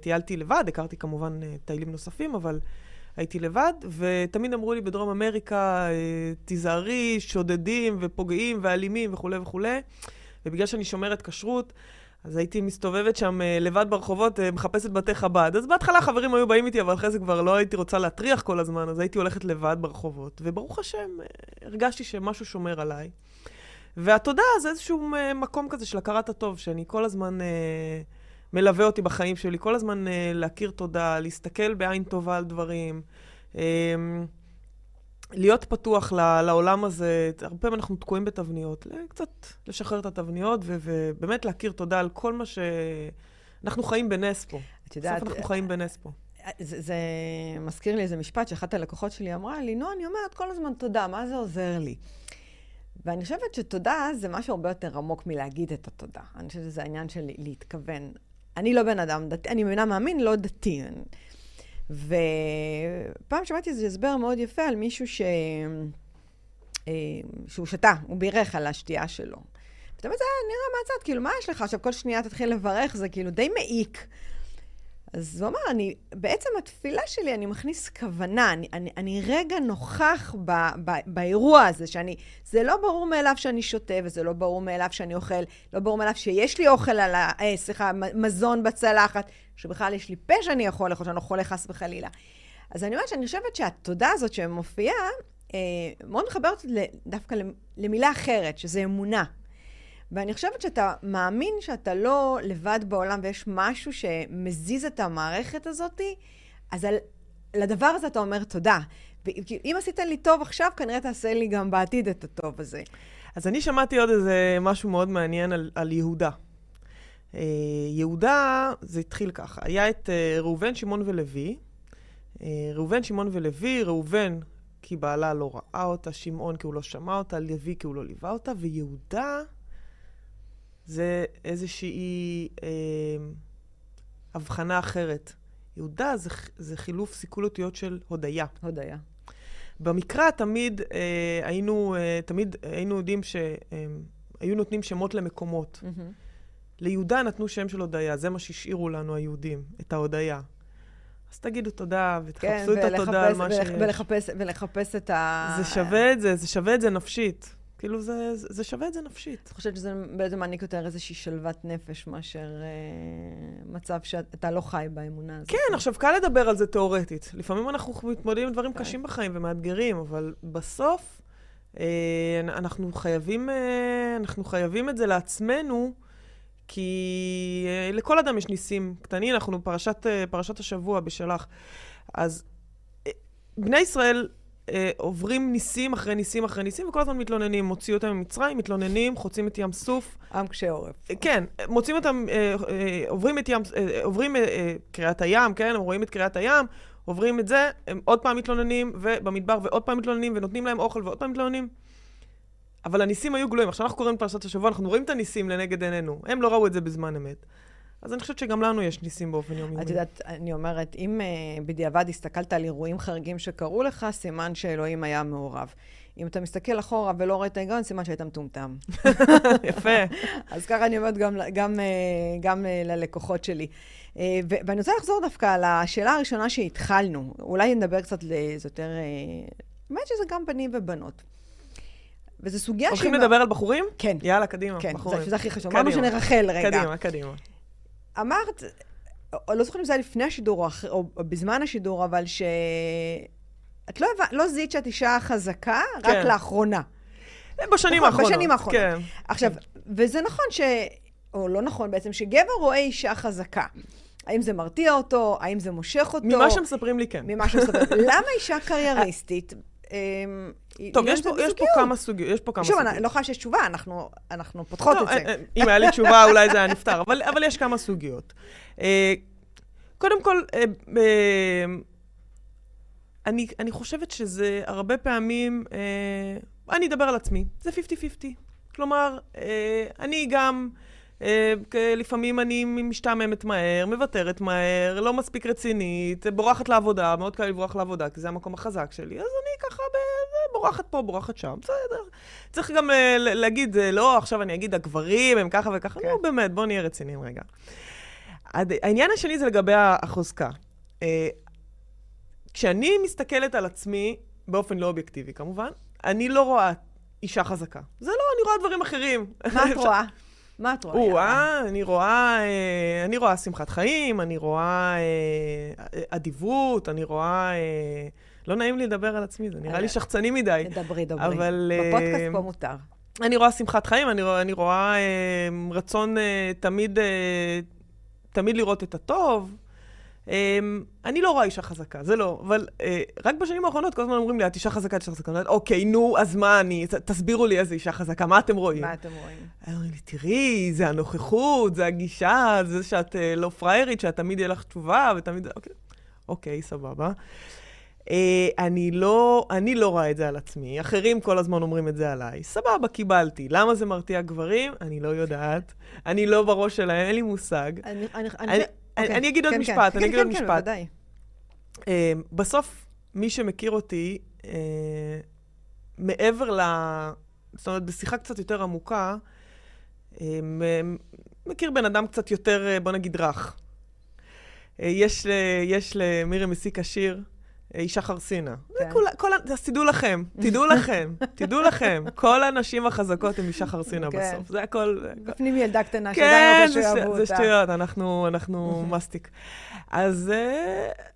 טיילתי לבד, הכרתי כמובן אה, טיילים נוספים, אבל הייתי לבד, ותמיד אמרו לי בדרום אמריקה, אה, תיזהרי, שודדים ופוגעים ואלימים וכולי וכולי, ובגלל שאני שומרת כשרות, אז הייתי מסתובבת שם אה, לבד ברחובות, מחפשת בתי חב"ד. אז בהתחלה חברים היו באים איתי, אבל אחרי זה כבר לא הייתי רוצה להטריח כל הזמן, אז הייתי הולכת לבד ברחובות. וברוך השם, הרגשתי שמשהו שומר עליי. והתודה זה איזשהו אה, מקום כזה של הכרת הטוב, שאני כל הזמן אה, מלווה אותי בחיים שלי, כל הזמן אה, להכיר תודה, להסתכל בעין טובה על דברים, אה, להיות פתוח ל, לעולם הזה. הרבה פעמים אנחנו תקועים בתבניות, קצת לשחרר את התבניות, ו, ובאמת להכיר תודה על כל מה ש... אנחנו חיים בנס פה. את יודעת... בסוף אנחנו חיים בנס פה. זה, זה מזכיר לי איזה משפט שאחת הלקוחות שלי אמרה לי, נו, אני אומרת כל הזמן תודה, מה זה עוזר לי? ואני חושבת שתודה זה משהו הרבה יותר עמוק מלהגיד את התודה. אני חושבת שזה העניין של להתכוון. אני לא בן אדם דתי, אני מבינה מאמין, לא דתי. ופעם שמעתי איזה הסבר מאוד יפה על מישהו ש... אה, שהוא שתה, הוא בירך על השתייה שלו. ותמיד זה נראה מהצד, כאילו, מה יש לך עכשיו? כל שנייה תתחיל לברך, זה כאילו די מעיק. אז הוא אמר, אני, בעצם התפילה שלי, אני מכניס כוונה, אני, אני, אני רגע נוכח ב, ב, באירוע הזה, שאני, זה לא ברור מאליו שאני שותה, וזה לא ברור מאליו שאני אוכל, לא ברור מאליו שיש לי אוכל על ה... אה, סליחה, מזון בצלחת, שבכלל יש לי פה שאני יכול לאכול, שאני לא חולה חס וחלילה. אז אני אומרת שאני חושבת שהתודה הזאת שמופיעה, אה, מאוד מחברת דווקא למילה אחרת, שזה אמונה. ואני חושבת שאתה מאמין שאתה לא לבד בעולם ויש משהו שמזיז את המערכת הזאת, אז על, לדבר הזה אתה אומר תודה. אם עשית לי טוב עכשיו, כנראה תעשה לי גם בעתיד את הטוב הזה. אז אני שמעתי עוד איזה משהו מאוד מעניין על, על יהודה. Uh, יהודה, זה התחיל ככה, היה את uh, ראובן, שמעון ולוי. Uh, ראובן, שמעון ולוי, ראובן כי בעלה לא ראה אותה, שמעון כי הוא לא שמע אותה, לוי כי הוא לא ליווה אותה, ויהודה... זה איזושהי אה, הבחנה אחרת. יהודה זה, זה חילוף סיכולותיות של הודיה. הודיה. במקרא תמיד אה, היינו, אה, תמיד היינו יודעים שהיו אה, נותנים שמות למקומות. Mm-hmm. ליהודה נתנו שם של הודיה, זה מה שהשאירו לנו היהודים, את ההודיה. אז תגידו תודה, ותחפשו כן, את התודה על מה שיש. ולחפש, ולחפש את ה... זה שווה את זה, זה שווה את זה נפשית. כאילו, זה, זה שווה את זה נפשית. אני חושבת שזה בעצם מעניק יותר איזושהי שלוות נפש מאשר אה, מצב שאתה לא חי באמונה הזאת. כן, עכשיו, קל לדבר על זה תיאורטית. לפעמים אנחנו מתמודדים עם דברים כן. קשים בחיים ומאתגרים, אבל בסוף אה, אנחנו, חייבים, אה, אנחנו חייבים את זה לעצמנו, כי אה, לכל אדם יש ניסים קטנים, אנחנו פרשת, אה, פרשת השבוע בשלח. אז אה, בני ישראל אה, עוברים ניסים אחרי ניסים אחרי ניסים, וכל הזמן מתלוננים. מוציאו אותם ממצרים, מתלוננים, חוצים את ים סוף. עם קשה עורף. אה, כן, מוצאים אותם, אה, אה, עוברים את ים, אה, עוברים אה, אה, קריאת הים, כן, הם רואים את קריאת הים, עוברים את זה, הם עוד פעם מתלוננים, ובמדבר ועוד פעם מתלוננים, ונותנים להם אוכל ועוד פעם מתלוננים. אבל הניסים היו גלויים. עכשיו אנחנו קוראים את פרשת השבוע, אנחנו רואים את הניסים לנגד עינינו. הם לא ראו את זה בזמן אמת. אז אני חושבת שגם לנו יש ניסים באופן יומיומי. את יודעת, אני אומרת, אם uh, בדיעבד הסתכלת על אירועים חריגים שקרו לך, סימן שאלוהים היה מעורב. אם אתה מסתכל אחורה ולא רואה את ההיגיון, סימן שהיית מטומטם. יפה. אז ככה אני אומרת גם, גם, אה, גם אה, ללקוחות שלי. ואני רוצה לחזור דווקא על השאלה הראשונה שהתחלנו. אולי נדבר קצת, יותר... באמת שזה גם בנים ובנות. וזו סוגיה שהיא... הולכים לדבר על בחורים? כן. יאללה, קדימה, כן, בחורים. זה הכי חשוב. אמרנו שנרחל רגע. קדימה, קדימה. אמרת, או לא זוכרת אם זה היה לפני השידור או, אחרי, או בזמן השידור, אבל ש... את לא, לא זיהית שאת אישה חזקה, כן. רק לאחרונה. בשנים נכון, האחרונות. בשנים האחרונות. כן. עכשיו, כן. וזה נכון ש... או לא נכון בעצם, שגבר רואה אישה חזקה. האם זה מרתיע אותו? האם זה מושך אותו? ממה שמספרים לי, כן. ממה שמספרים. למה אישה קרייריסטית? אמ, טוב, יש פה, יש פה כמה סוגיות, יש פה כמה סוגיות. שוב, אני לא יכולה שיש תשובה, אנחנו, אנחנו פותחות לא, את זה. אה, אם היה לי תשובה, אולי זה היה נפתר, אבל, אבל יש כמה סוגיות. אה, קודם כל, אה, אני, אני חושבת שזה הרבה פעמים, אני אדבר על עצמי, זה 50-50. כלומר, אני גם... לפעמים אני משתעממת מהר, מוותרת מהר, לא מספיק רצינית, בורחת לעבודה, מאוד קל לברוח לעבודה, כי זה המקום החזק שלי, אז אני ככה בורחת פה, בורחת שם, בסדר. צריך גם להגיד, לא, עכשיו אני אגיד, הגברים הם ככה וככה, כן. לא, באמת, בואו נהיה רציניים רגע. העניין השני זה לגבי החוזקה. כשאני מסתכלת על עצמי, באופן לא אובייקטיבי כמובן, אני לא רואה אישה חזקה. זה לא, אני רואה דברים אחרים. מה את רואה? מה את רואה? או-אה, אני רואה, אה, אני רואה שמחת חיים, אני רואה אה, אדיבות, אני רואה... אה, לא נעים לי לדבר על עצמי, זה נראה לי שחצני מדי. דברי, דברי. אבל... בפודקאסט פה מותר. אני רואה שמחת חיים, אני רואה, אני רואה רצון תמיד, תמיד לראות את הטוב. Um, אני לא רואה אישה חזקה, זה לא, אבל uh, רק בשנים האחרונות כל הזמן אומרים לי, את אישה חזקה, את אישה חזקה. אני אוקיי, נו, אז מה אני, תסבירו לי איזה אישה חזקה, מה אתם רואים? מה אתם רואים? אני אומרת לי, תראי, זה הנוכחות, זה הגישה, זה שאת uh, לא פריירית, שאת תמיד יהיה לך תשובה, ותמיד... אוקיי, אוקיי סבבה. Uh, אני לא, אני לא רואה את זה על עצמי, אחרים כל הזמן אומרים את זה עליי. סבבה, קיבלתי. למה זה מרתיע גברים? אני לא יודעת. אני לא בראש שלהם, אין לי מושג. אני, אני, אני, אוקיי. אני אגיד עוד משפט, אני אגיד עוד משפט. כן, כן, ודאי. בסוף, מי שמכיר אותי, uh, מעבר ל... זאת אומרת, בשיחה קצת יותר עמוקה, uh, מכיר בן אדם קצת יותר, בוא נגיד, רך. Uh, יש, יש למירי מסיקה שיר, אישה חרסינה. כן. כל, כל, אז תדעו לכם, תדעו לכם, תדעו לכם. כל הנשים החזקות הן אישה חרסינה כן. בסוף. זה הכל... בפנים ילדה קטנה כן, שעדיין רוצה שאהבו אותה. כן, זה שטויות, אנחנו, אנחנו מסטיק. אז uh,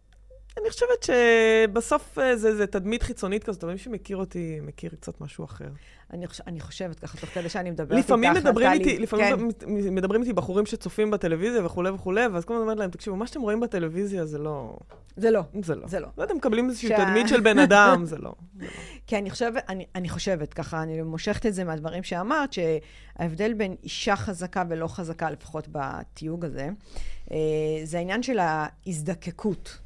אני חושבת שבסוף uh, זה, זה תדמית חיצונית כזאת, אבל מי שמכיר אותי, מכיר קצת משהו אחר. אני, חוש... אני חושבת ככה, תוך כדי שאני מדברת איתך, לפעמים מדברים איתי, לפעמים כן. מדברים איתי בחורים שצופים בטלוויזיה וכולי וכולי, ואז כל הזמן אומרת להם, תקשיבו, מה שאתם רואים בטלוויזיה זה לא... זה לא. זה לא. זה לא. לא, אתם מקבלים איזושהי שה... תדמית של בן אדם, זה לא. כי אני חושבת, אני, אני חושבת, ככה, אני מושכת את זה מהדברים שאמרת, שההבדל בין אישה חזקה ולא חזקה, לפחות בתיוג הזה, אה, זה העניין של ההזדקקות.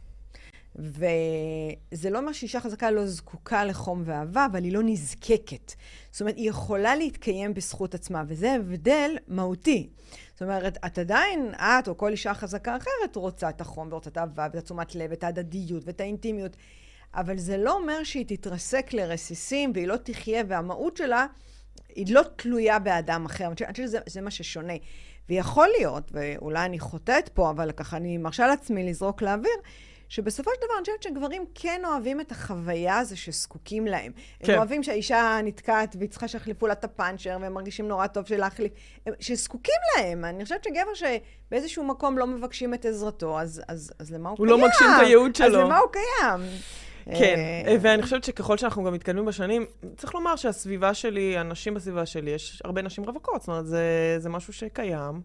וזה לא אומר שאישה חזקה לא זקוקה לחום ואהבה, אבל היא לא נזקקת. זאת אומרת, היא יכולה להתקיים בזכות עצמה, וזה הבדל מהותי. זאת אומרת, את עדיין, את או כל אישה חזקה אחרת רוצה את החום ורוצה את האהבה ואת התשומת לב, את ההדדיות ואת האינטימיות, אבל זה לא אומר שהיא תתרסק לרסיסים והיא לא תחיה, והמהות שלה היא לא תלויה באדם אחר. אני חושבת שזה מה ששונה. ויכול להיות, ואולי אני חוטאת פה, אבל ככה אני מרשה לעצמי לזרוק לאוויר, שבסופו של דבר אני חושבת שגברים כן אוהבים את החוויה הזו שזקוקים להם. כן. הם אוהבים שהאישה נתקעת והיא צריכה שיחליפו לה את הפאנצ'ר, והם מרגישים נורא טוב של להחליף, שזקוקים להם. אני חושבת שגבר שבאיזשהו מקום לא מבקשים את עזרתו, אז, אז, אז למה הוא, הוא קיים? הוא לא מגשים את הייעוד שלו. אז למה הוא קיים? כן, אה, ואני חושבת שככל שאנחנו גם מתקדמים בשנים, צריך לומר שהסביבה שלי, הנשים בסביבה שלי, יש הרבה נשים רווקות, זאת אומרת, זה, זה משהו שקיים.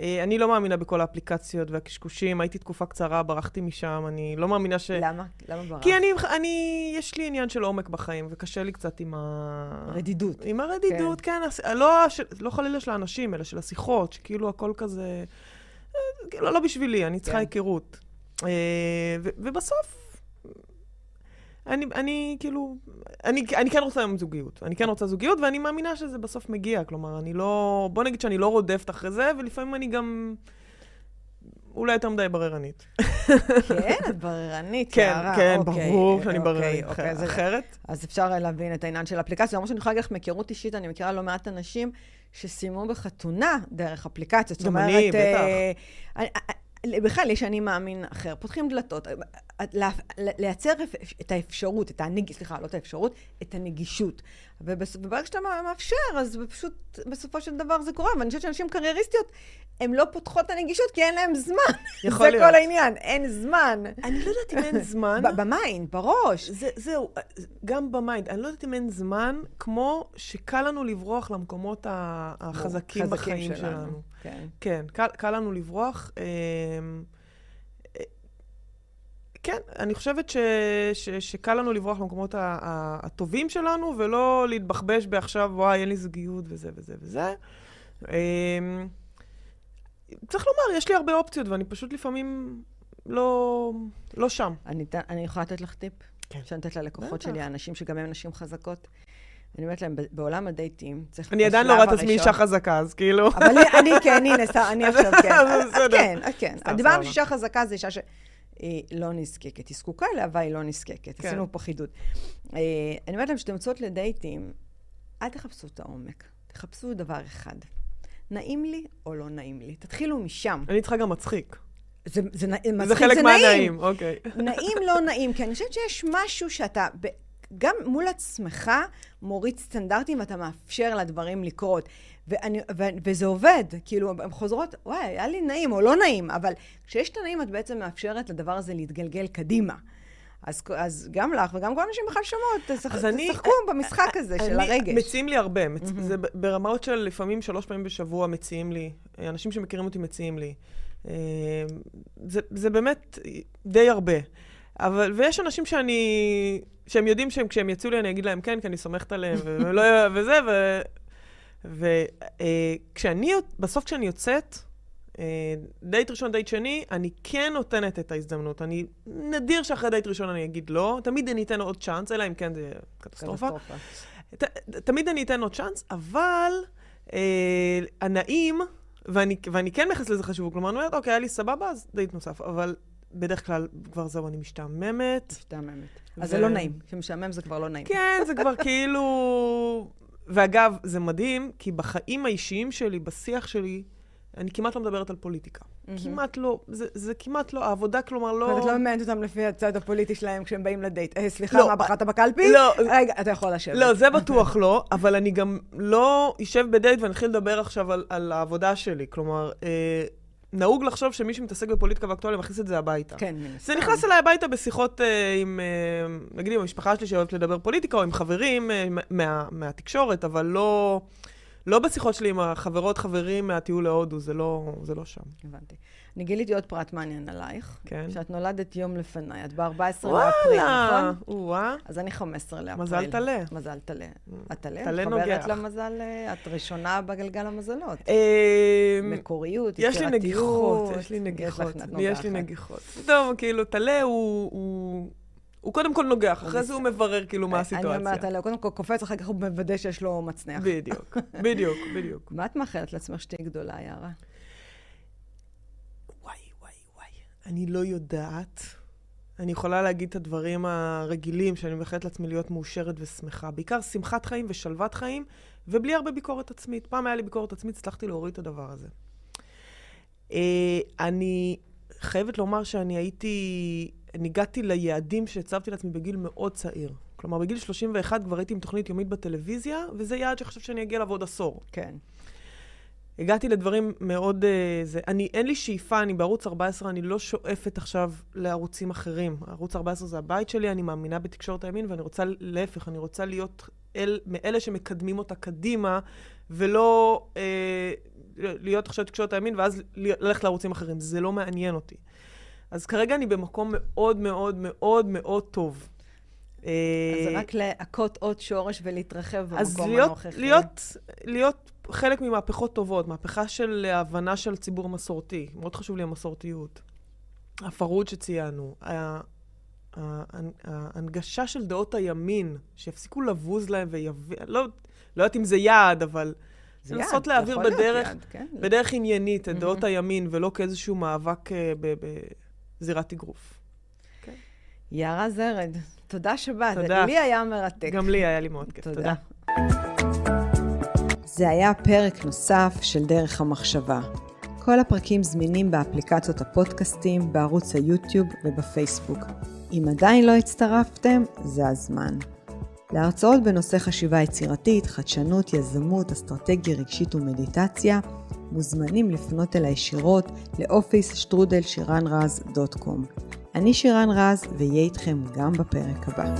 אה, אני לא מאמינה בכל האפליקציות והקשקושים, הייתי תקופה קצרה, ברחתי משם, אני לא מאמינה ש... למה? למה ברחת? כי אני, אני, יש לי עניין של עומק בחיים, וקשה לי קצת עם ה... רדידות. עם הרדידות, כן, כן לא, של, לא חלילה של האנשים, אלא של השיחות, שכאילו הכל כזה... כאילו, לא בשבילי, אני צריכה כן. היכרות. אה, ובסוף, אני, אני כאילו, אני, אני כן רוצה היום זוגיות. אני כן רוצה זוגיות, ואני מאמינה שזה בסוף מגיע. כלומר, אני לא... בוא נגיד שאני לא רודפת אחרי זה, ולפעמים אני גם... אולי יותר מדי בררנית. כן, את בררנית, כן, יערה. כן, אוקיי, ברור שאני אוקיי, בררנית. אוקיי, אז אחרת? אז אפשר להבין את העניין של אפליקציה. למרות שאני יכולה להגיד לך מהיכרות אישית, אני מכירה לא מעט אנשים שסיימו בחתונה דרך אפליקציות. גם אני, בטח. אה, בכלל, יש אני מאמין אחר. פותחים דלתות. לייצר את האפשרות, את הנג... סליחה, לא את האפשרות, את הנגישות. וברגע שאתה מאפשר, אז פשוט בסופו של דבר זה קורה. ואני חושבת שאנשים קרייריסטיות, הן לא פותחות את הנגישות כי אין להן זמן. יכול להיות. זה כל העניין, אין זמן. אני לא יודעת אם אין זמן. ב mind, בראש. זה, זהו, גם ב mind. אני לא יודעת אם אין זמן, כמו שקל לנו לברוח למקומות החזקים בחיים שלנו. שלנו. כן. כן, קל, קל לנו לברוח. אמ, כן, אני חושבת ש, ש, שקל לנו לברוח למקומות הטובים שלנו, ולא להתבחבש בעכשיו, וואי, אין לי זוגיות וזה וזה וזה. אמ, צריך לומר, יש לי הרבה אופציות, ואני פשוט לפעמים לא, לא שם. אני, אני יכולה לתת לך טיפ? כן. שאני נותנת ללקוחות שלי, האנשים שגם הם נשים חזקות. אני אומרת להם, בעולם הדייטים, צריך... אני עדיין לא רואה את עצמי אישה חזקה, אז כאילו... אבל אני, כן, הנה, אני עכשיו כן. כן, כן. דיברנו שאישה חזקה זה אישה ש... היא לא נזקקת. היא זקוקה אליה, אבל היא לא נזקקת. כן. עשינו פה חידוד. אה, אני אומרת להם, כשאתם יוצאות לדייטים, אל תחפשו את העומק. תחפשו דבר אחד. נעים לי או לא נעים לי. תתחילו משם. אני צריכה גם מצחיק. זה, זה, זה מצחיק, זה חלק מהנעים, אוקיי. נעים, לא נעים, כי אני חושבת שיש משהו שאתה, גם מול עצמך, מוריד סטנדרטים ואתה מאפשר לדברים לקרות. ואני, ו, וזה עובד, כאילו, הן חוזרות, וואי, היה לי נעים או לא נעים, אבל כשיש את הנעים, את בעצם מאפשרת לדבר הזה להתגלגל קדימה. אז, אז גם לך וגם כל האנשים בכלל שומעות, תשחקו אני, במשחק הזה של הרגש. מציעים לי הרבה, מצ... mm-hmm. זה ברמות של לפעמים שלוש פעמים בשבוע מציעים לי, אנשים שמכירים אותי מציעים לי. אה, זה, זה באמת די הרבה. אבל, ויש אנשים שאני, שהם יודעים שהם, כשהם יצאו לי, אני אגיד להם כן, כי אני סומכת עליהם, ולא, וזה, ו... וכשאני, אה, בסוף כשאני יוצאת, אה, דייט ראשון, דייט שני, אני כן נותנת את ההזדמנות. אני, נדיר שאחרי דייט ראשון אני אגיד לא, תמיד אני אתן עוד צ'אנס, אלא אם כן זה קטסטרופה. ת, תמיד אני אתן עוד צ'אנס, אבל אה, הנעים, ואני, ואני כן מייחס לזה חשיבות, כלומר, אני אומרת, אוקיי, היה לי סבבה, אז דייט נוסף, אבל בדרך כלל כבר זהו, אני משתעממת. משתעממת. ו... אז זה לא נעים. כשמשעמם זה כבר לא נעים. כן, זה כבר כאילו... ואגב, זה מדהים, כי בחיים האישיים שלי, בשיח שלי, אני כמעט לא מדברת על פוליטיקה. Mm-hmm. כמעט לא, זה, זה כמעט לא, העבודה כלומר לא... ואת לא ממיינת אותם לפי הצד הפוליטי שלהם כשהם באים לדייט. אה, סליחה, לא, מה, בחרת בקלפי? לא. רגע, אתה יכול לשבת. לא, זה בטוח לא, אבל אני גם לא אשב בדייט ואני אתחיל לדבר עכשיו על, על העבודה שלי. כלומר, אה, נהוג לחשוב שמי שמתעסק בפוליטיקה ואקטואליה מכניס את זה הביתה. כן, מן הסתם. זה נכנס אליי הביתה בשיחות אה, עם, אה, נגיד עם המשפחה שלי שאוהבת לדבר פוליטיקה, או עם חברים אה, מה, מהתקשורת, אבל לא, לא בשיחות שלי עם החברות, חברים מהטיול להודו, זה לא, זה לא שם. הבנתי. אני גיליתי עוד פרט מעניין עלייך. כן. שאת נולדת יום לפניי, את ב-14 לאפריל, נכון? וואלה. אז אני 15 לאפריל. מזל טלה. מזל טלה. Mm. את טלה? טלה נוגח. חברת למזל, אה, את ראשונה בגלגל המזלות. אמ, מקוריות, יצירתיות. יש לי נגיחות, יש לי נגיחות. יש לי נגיחות. טוב, כאילו, טלה הוא... הוא קודם כל נוגח, אחרי זה הוא מברר כאילו מה הסיטואציה. אני אומרת עליה, קודם כל קופץ, אחר כך הוא מוודא שיש לו מצנח. בדיוק, בדיוק, בדיוק. מה את מאחלת לעצמך שתהיי גדולה, יערה? אני לא יודעת. אני יכולה להגיד את הדברים הרגילים שאני מאחלת לעצמי להיות מאושרת ושמחה. בעיקר שמחת חיים ושלוות חיים, ובלי הרבה ביקורת עצמית. פעם היה לי ביקורת עצמית, הצלחתי להוריד את הדבר הזה. אה, אני חייבת לומר שאני הייתי, הגעתי ליעדים שהצבתי לעצמי בגיל מאוד צעיר. כלומר, בגיל 31 כבר הייתי עם תוכנית יומית בטלוויזיה, וזה יעד שחשבתי שאני אגיע אליו עוד עשור. כן. הגעתי לדברים מאוד... Uh, זה, אני, אין לי שאיפה, אני בערוץ 14, אני לא שואפת עכשיו לערוצים אחרים. ערוץ 14 זה הבית שלי, אני מאמינה בתקשורת הימין, ואני רוצה, להפך, אני רוצה להיות uh, אל, מאלה שמקדמים אותה קדימה, ולא אה, להיות עכשיו תקשורת הימין ואז ללכת לערוצים אחרים. זה לא מעניין אותי. אז כרגע אני במקום מאוד מאוד מאוד מאוד טוב. אז זה רק להכות עוד שורש ולהתרחב במקום להיות, הנוכחי. אז להיות, להיות חלק ממהפכות טובות, מהפכה של הבנה של הציבור המסורתי. מאוד חשוב לי המסורתיות. הפרהוד שציינו, ההנגשה של דעות הימין, שיפסיקו לבוז להם ויביאו, לא, לא יודעת אם זה יעד, אבל לנסות להעביר בדרך, יד, כן. בדרך עניינית את דעות הימין, ולא כאיזשהו מאבק אה, בזירת אגרוף. Okay. יערה זרד, תודה שבאת. תודה. לי היה מרתק. גם לי היה לי מאוד כיף. תודה. זה היה פרק נוסף של דרך המחשבה. כל הפרקים זמינים באפליקציות הפודקאסטים, בערוץ היוטיוב ובפייסבוק. אם עדיין לא הצטרפתם, זה הזמן. להרצאות בנושא חשיבה יצירתית, חדשנות, יזמות, אסטרטגיה רגשית ומדיטציה, מוזמנים לפנות אליי ישירות לאופיס שטרודל שירן רז דוט קום. אני שירן רז, ואהיה איתכם גם בפרק הבא.